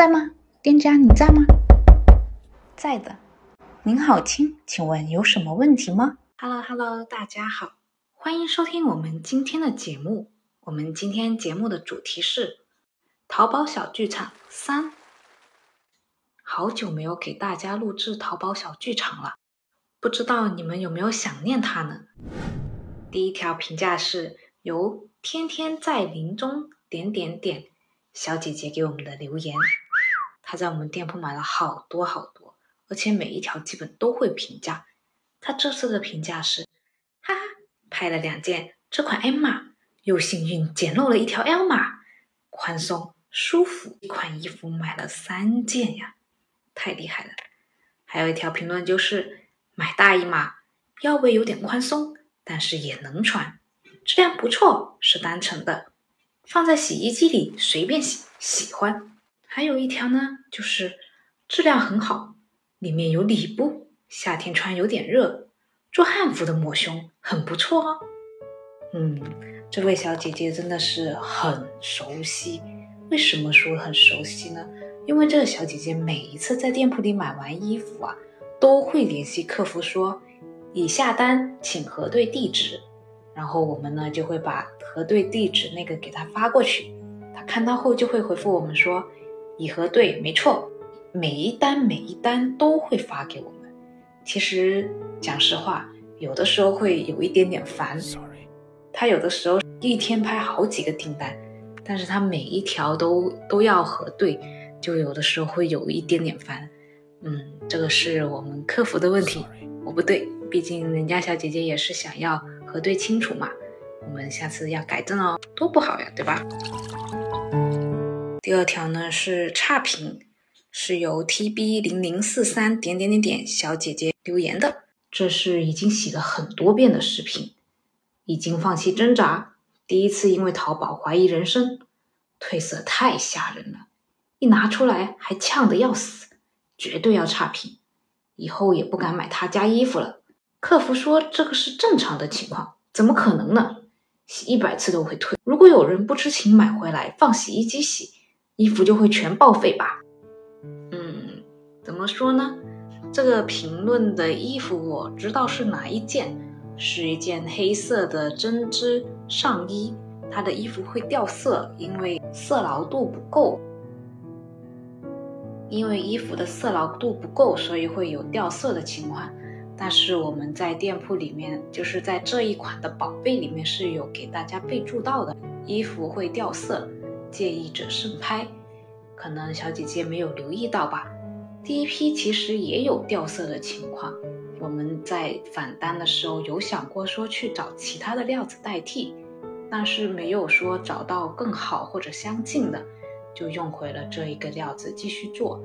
在吗？店家你在吗？在的。您好，亲，请问有什么问题吗？Hello Hello，大家好，欢迎收听我们今天的节目。我们今天节目的主题是淘宝小剧场三。好久没有给大家录制淘宝小剧场了，不知道你们有没有想念它呢？第一条评价是由天天在林中点点点小姐姐给我们的留言，他在我们店铺买了好多好多，而且每一条基本都会评价。他这次的评价是：哈哈，拍了两件这款 M 码，又幸运捡漏了一条 L 码，宽松舒服，一款衣服买了三件呀，太厉害了。还有一条评论就是买大一码，腰围有点宽松。但是也能穿，质量不错，是单层的，放在洗衣机里随便洗，喜欢。还有一条呢，就是质量很好，里面有里布，夏天穿有点热，做汉服的抹胸很不错哦。嗯，这位小姐姐真的是很熟悉。为什么说很熟悉呢？因为这个小姐姐每一次在店铺里买完衣服啊，都会联系客服说。已下单，请核对地址，然后我们呢就会把核对地址那个给他发过去，他看到后就会回复我们说已核对，没错，每一单每一单都会发给我们。其实讲实话，有的时候会有一点点烦，他有的时候一天拍好几个订单，但是他每一条都都要核对，就有的时候会有一点点烦。嗯，这个是我们客服的问题，我不对。毕竟人家小姐姐也是想要核对清楚嘛，我们下次要改正哦，多不好呀，对吧？第二条呢是差评，是由 TB 零零四三点点点点小姐姐留言的，这是已经洗了很多遍的视频，已经放弃挣扎，第一次因为淘宝怀疑人生，褪色太吓人了，一拿出来还呛得要死，绝对要差评，以后也不敢买他家衣服了。客服说这个是正常的情况，怎么可能呢？洗一百次都会退。如果有人不知情买回来放洗衣机洗，衣服就会全报废吧？嗯，怎么说呢？这个评论的衣服我知道是哪一件，是一件黑色的针织上衣，它的衣服会掉色，因为色牢度不够。因为衣服的色牢度不够，所以会有掉色的情况。但是我们在店铺里面，就是在这一款的宝贝里面是有给大家备注到的，衣服会掉色，介意者慎拍。可能小姐姐没有留意到吧？第一批其实也有掉色的情况，我们在返单的时候有想过说去找其他的料子代替，但是没有说找到更好或者相近的，就用回了这一个料子继续做。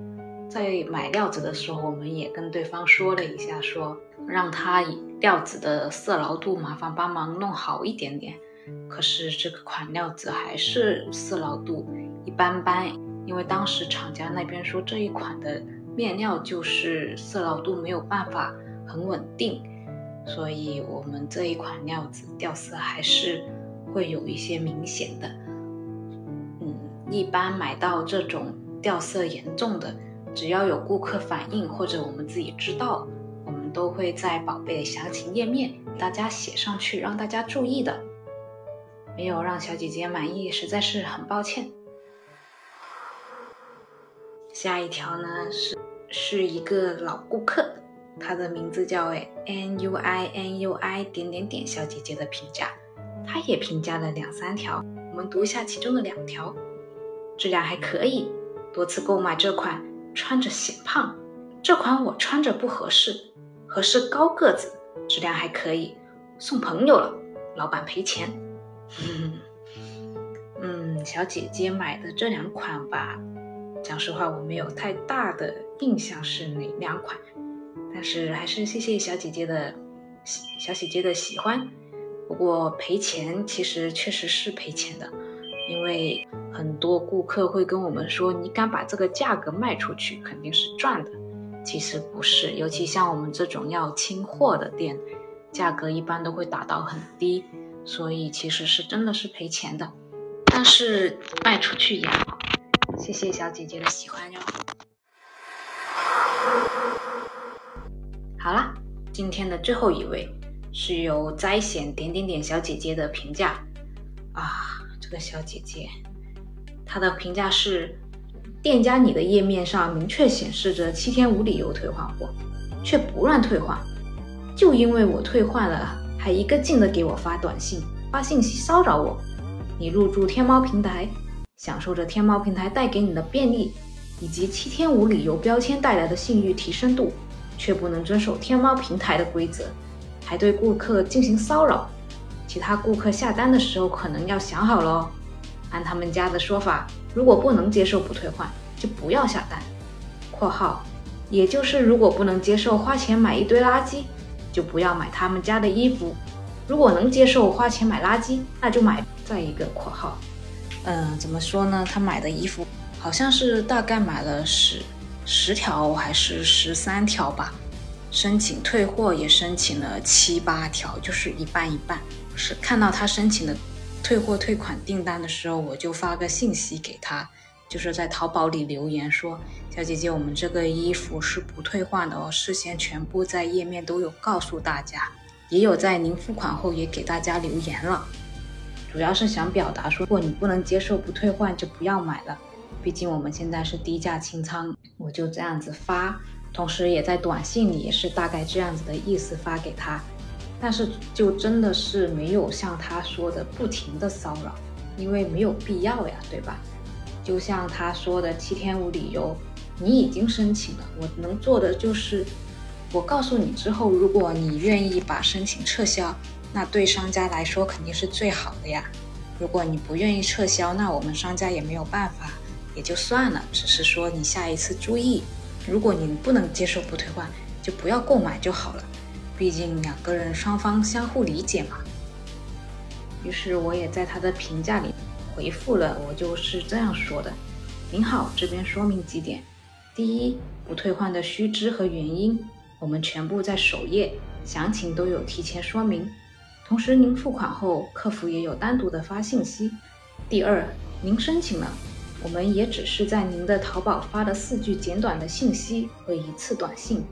在买料子的时候，我们也跟对方说了一下，说让他料子的色牢度麻烦帮忙弄好一点点。可是这个款料子还是色牢度一般般，因为当时厂家那边说这一款的面料就是色牢度没有办法很稳定，所以我们这一款料子掉色还是会有一些明显的。嗯，一般买到这种掉色严重的。只要有顾客反映或者我们自己知道，我们都会在宝贝详情页面大家写上去，让大家注意的。没有让小姐姐满意，实在是很抱歉。下一条呢是是一个老顾客，他的名字叫 n u i n u i 点点点小姐姐的评价，他也评价了两三条，我们读一下其中的两条，质量还可以，多次购买这款。穿着显胖，这款我穿着不合适，合适高个子，质量还可以，送朋友了，老板赔钱。嗯，嗯小姐姐买的这两款吧，讲实话我没有太大的印象是哪两款，但是还是谢谢小姐姐的小姐姐的喜欢。不过赔钱其实确实是赔钱的，因为。很多顾客会跟我们说：“你敢把这个价格卖出去，肯定是赚的。”其实不是，尤其像我们这种要清货的店，价格一般都会打到很低，所以其实是真的是赔钱的。但是卖出去也好，谢谢小姐姐的喜欢哟。好啦，今天的最后一位是由摘显点点点小姐姐的评价啊，这个小姐姐她的评价是：店家你的页面上明确显示着七天无理由退换货，却不让退换，就因为我退换了，还一个劲的给我发短信、发信息骚扰我。你入驻天猫平台，享受着天猫平台带给你的便利，以及七天无理由标签带来的信誉提升度，却不能遵守天猫平台的规则，还对顾客进行骚扰。其他顾客下单的时候可能要想好了哦。按他们家的说法，如果不能接受不退换，就不要下单。（括号）也就是如果不能接受花钱买一堆垃圾，就不要买他们家的衣服；如果能接受花钱买垃圾，那就买。再一个括号，嗯，怎么说呢？他买的衣服好像是大概买了十十条还是十三条吧，申请退货也申请了七八条，就是一半一半。是看到他申请的退货退款订单的时候，我就发个信息给他，就是在淘宝里留言说：“小姐姐，我们这个衣服是不退换的哦，事先全部在页面都有告诉大家，也有在您付款后也给大家留言了。”主要是想表达说，如果你不能接受不退换，就不要买了。毕竟我们现在是低价清仓，我就这样子发，同时也在短信里也是大概这样子的意思发给他。但是就真的是没有像他说的不停的骚扰，因为没有必要呀，对吧？就像他说的七天无理由，你已经申请了，我能做的就是我告诉你之后，如果你愿意把申请撤销。那对商家来说肯定是最好的呀。如果你不愿意撤销，那我们商家也没有办法，也就算了。只是说你下一次注意，如果你不能接受不退换，就不要购买就好了。毕竟两个人双方相互理解嘛。于是我也在他的评价里回复了，我就是这样说的：您好，这边说明几点。第一，不退换的须知和原因，我们全部在首页，详情都有提前说明。同时，您付款后，客服也有单独的发信息。第二，您申请了，我们也只是在您的淘宝发了四句简短的信息和一次短信。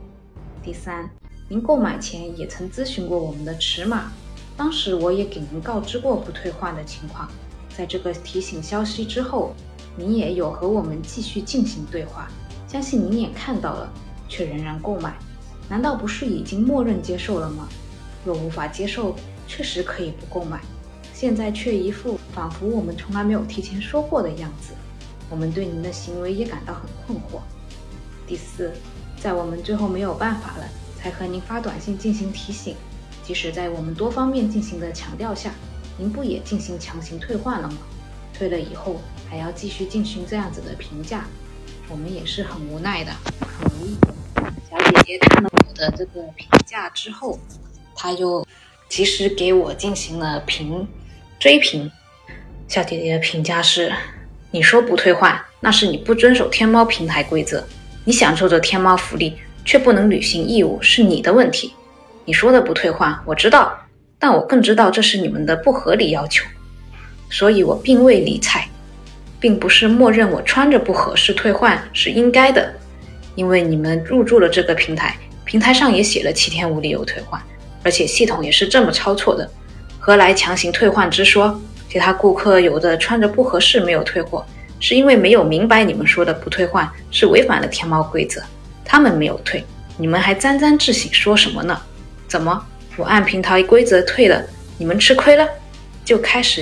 第三，您购买前也曾咨询过我们的尺码，当时我也给您告知过不退换的情况。在这个提醒消息之后，您也有和我们继续进行对话，相信您也看到了，却仍然购买，难道不是已经默认接受了吗？若无法接受，确实可以不购买，现在却一副仿佛我们从来没有提前说过的样子，我们对您的行为也感到很困惑。第四，在我们最后没有办法了，才和您发短信进行提醒，即使在我们多方面进行的强调下，您不也进行强行退换了吗？退了以后还要继续进行这样子的评价，我们也是很无奈的，很无语。小姐姐看了我的这个评价之后，她又。及时给我进行了评追评，小姐姐的评价是：你说不退换，那是你不遵守天猫平台规则；你享受着天猫福利，却不能履行义务，是你的问题。你说的不退换，我知道，但我更知道这是你们的不合理要求，所以我并未理睬，并不是默认我穿着不合适退换是应该的，因为你们入驻了这个平台，平台上也写了七天无理由退换。而且系统也是这么操作的，何来强行退换之说？其他顾客有的穿着不合适没有退货，是因为没有明白你们说的不退换是违反了天猫规则，他们没有退，你们还沾沾自喜说什么呢？怎么我按平台规则退了，你们吃亏了？就开始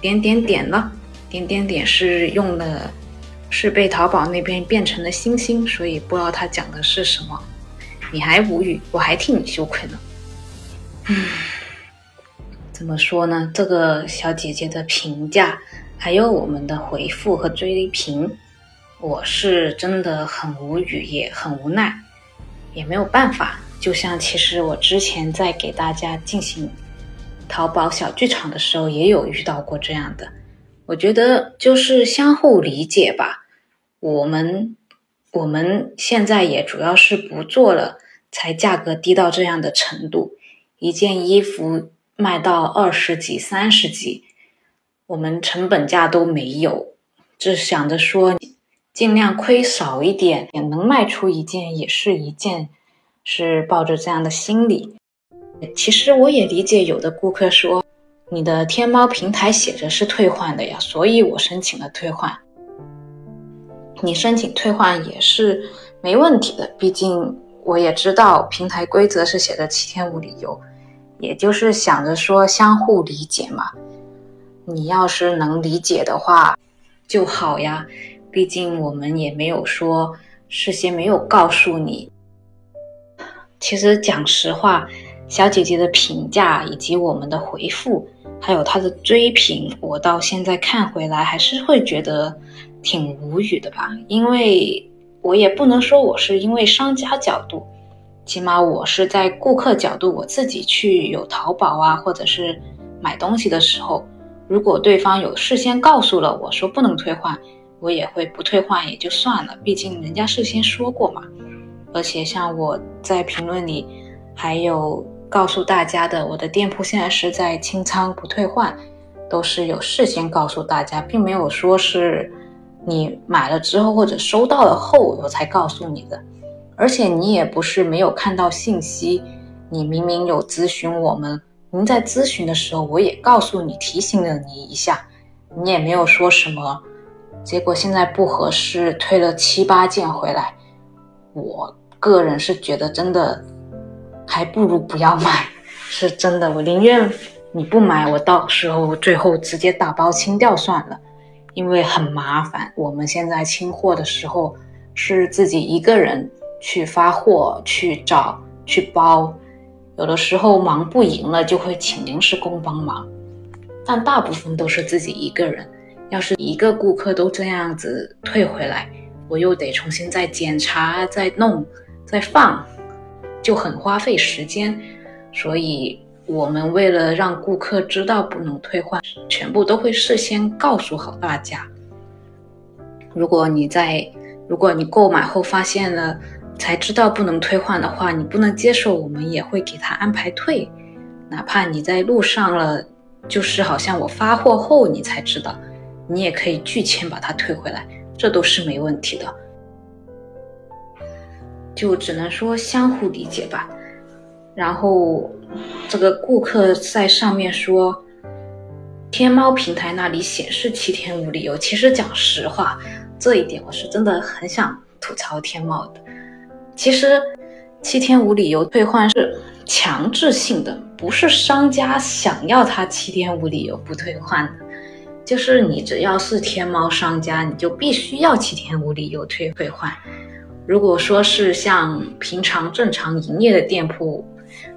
点点点了，点点点是用的，是被淘宝那边变成了星星，所以不知道他讲的是什么。你还无语，我还替你羞愧呢。嗯，怎么说呢？这个小姐姐的评价，还有我们的回复和追评，我是真的很无语，也很无奈，也没有办法。就像其实我之前在给大家进行淘宝小剧场的时候，也有遇到过这样的。我觉得就是相互理解吧。我们我们现在也主要是不做了，才价格低到这样的程度。一件衣服卖到二十几、三十几，我们成本价都没有，只想着说尽量亏少一点，也能卖出一件也是一件，是抱着这样的心理。其实我也理解有的顾客说，你的天猫平台写着是退换的呀，所以我申请了退换。你申请退换也是没问题的，毕竟我也知道平台规则是写的七天无理由，也就是想着说相互理解嘛。你要是能理解的话就好呀，毕竟我们也没有说事先没有告诉你。其实讲实话。小姐姐的评价以及我们的回复，还有她的追评，我到现在看回来还是会觉得挺无语的吧。因为我也不能说我是因为商家角度，起码我是在顾客角度，我自己去有淘宝啊，或者是买东西的时候，如果对方有事先告诉了我说不能退换，我也会不退换也就算了，毕竟人家事先说过嘛。而且像我在评论里还有。告诉大家的，我的店铺现在是在清仓不退换，都是有事先告诉大家，并没有说是你买了之后或者收到了后我才告诉你的。而且你也不是没有看到信息，你明明有咨询我们，您在咨询的时候我也告诉你提醒了你一下，你也没有说什么，结果现在不合适退了七八件回来，我个人是觉得真的。还不如不要买，是真的。我宁愿你不买，我到时候最后直接打包清掉算了，因为很麻烦。我们现在清货的时候是自己一个人去发货、去找、去包，有的时候忙不赢了就会请临时工帮忙，但大部分都是自己一个人。要是一个顾客都这样子退回来，我又得重新再检查、再弄、再放。就很花费时间，所以我们为了让顾客知道不能退换，全部都会事先告诉好大家。如果你在，如果你购买后发现了才知道不能退换的话，你不能接受，我们也会给他安排退。哪怕你在路上了，就是好像我发货后你才知道，你也可以拒签把它退回来，这都是没问题的。就只能说相互理解吧。然后，这个顾客在上面说，天猫平台那里显示七天无理由。其实讲实话，这一点我是真的很想吐槽天猫的。其实，七天无理由退换是强制性的，不是商家想要他七天无理由不退换的。就是你只要是天猫商家，你就必须要七天无理由退退换。如果说是像平常正常营业的店铺，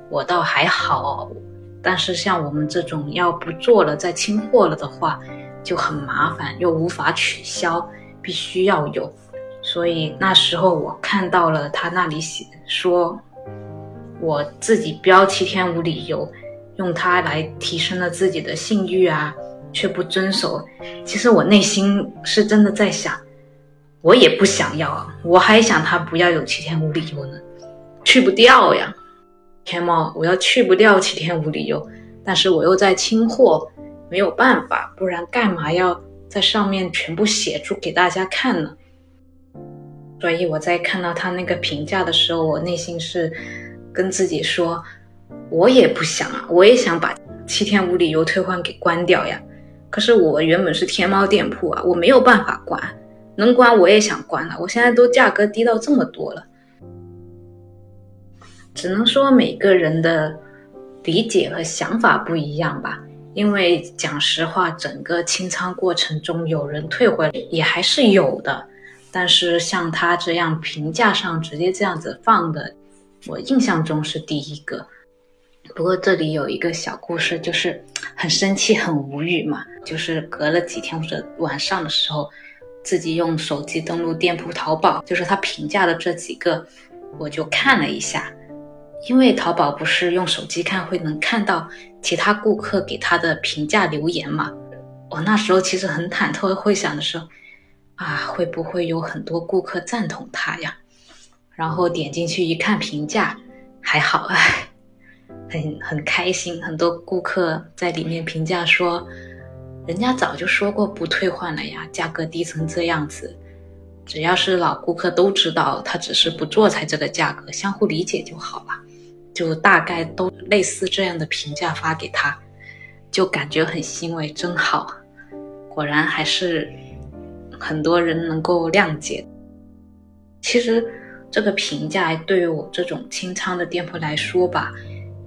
我倒还好，但是像我们这种要不做了再清货了的话，就很麻烦，又无法取消，必须要有。所以那时候我看到了他那里写说，我自己标七天无理由，用它来提升了自己的信誉啊，却不遵守。其实我内心是真的在想。我也不想要啊，我还想他不要有七天无理由呢，去不掉呀。天猫，我要去不掉七天无理由，但是我又在清货，没有办法，不然干嘛要在上面全部写出给大家看呢？所以我在看到他那个评价的时候，我内心是跟自己说，我也不想啊，我也想把七天无理由退换给关掉呀。可是我原本是天猫店铺啊，我没有办法关。能关我也想关了，我现在都价格低到这么多了，只能说每个人的理解和想法不一样吧。因为讲实话，整个清仓过程中有人退回也还是有的，但是像他这样评价上直接这样子放的，我印象中是第一个。不过这里有一个小故事，就是很生气、很无语嘛，就是隔了几天或者晚上的时候。自己用手机登录店铺淘宝，就是他评价的这几个，我就看了一下。因为淘宝不是用手机看会能看到其他顾客给他的评价留言嘛？我那时候其实很忐忑，会想的是，啊，会不会有很多顾客赞同他呀？然后点进去一看评价，还好，哎，很很开心，很多顾客在里面评价说。人家早就说过不退换了呀，价格低成这样子，只要是老顾客都知道，他只是不做才这个价格，相互理解就好了。就大概都类似这样的评价发给他，就感觉很欣慰，真好。果然还是很多人能够谅解。其实这个评价对于我这种清仓的店铺来说吧。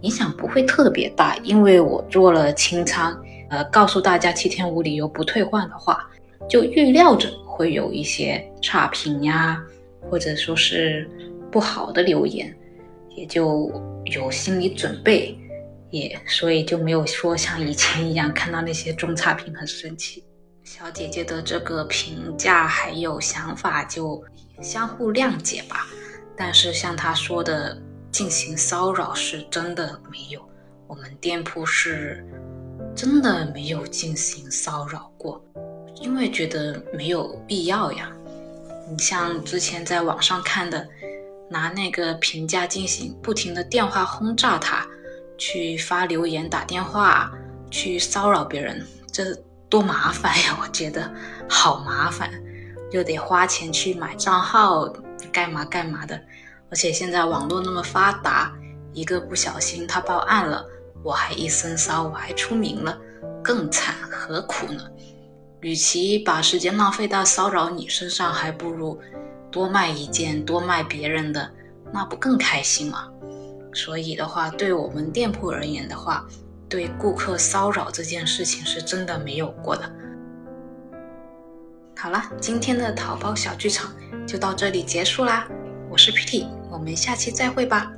影响不会特别大，因为我做了清仓，呃，告诉大家七天无理由不退换的话，就预料着会有一些差评呀，或者说是不好的留言，也就有心理准备，也所以就没有说像以前一样看到那些中差评很生气。小姐姐的这个评价还有想法就相互谅解吧，但是像她说的。进行骚扰是真的没有，我们店铺是真的没有进行骚扰过，因为觉得没有必要呀。你像之前在网上看的，拿那个评价进行不停的电话轰炸他，去发留言、打电话去骚扰别人，这多麻烦呀！我觉得好麻烦，又得花钱去买账号，干嘛干嘛的。而且现在网络那么发达，一个不小心他报案了，我还一身骚，我还出名了，更惨何苦呢？与其把时间浪费到骚扰你身上，还不如多卖一件，多卖别人的，那不更开心吗？所以的话，对我们店铺而言的话，对顾客骚扰这件事情是真的没有过的。好了，今天的淘宝小剧场就到这里结束啦。我是 PT，我们下期再会吧。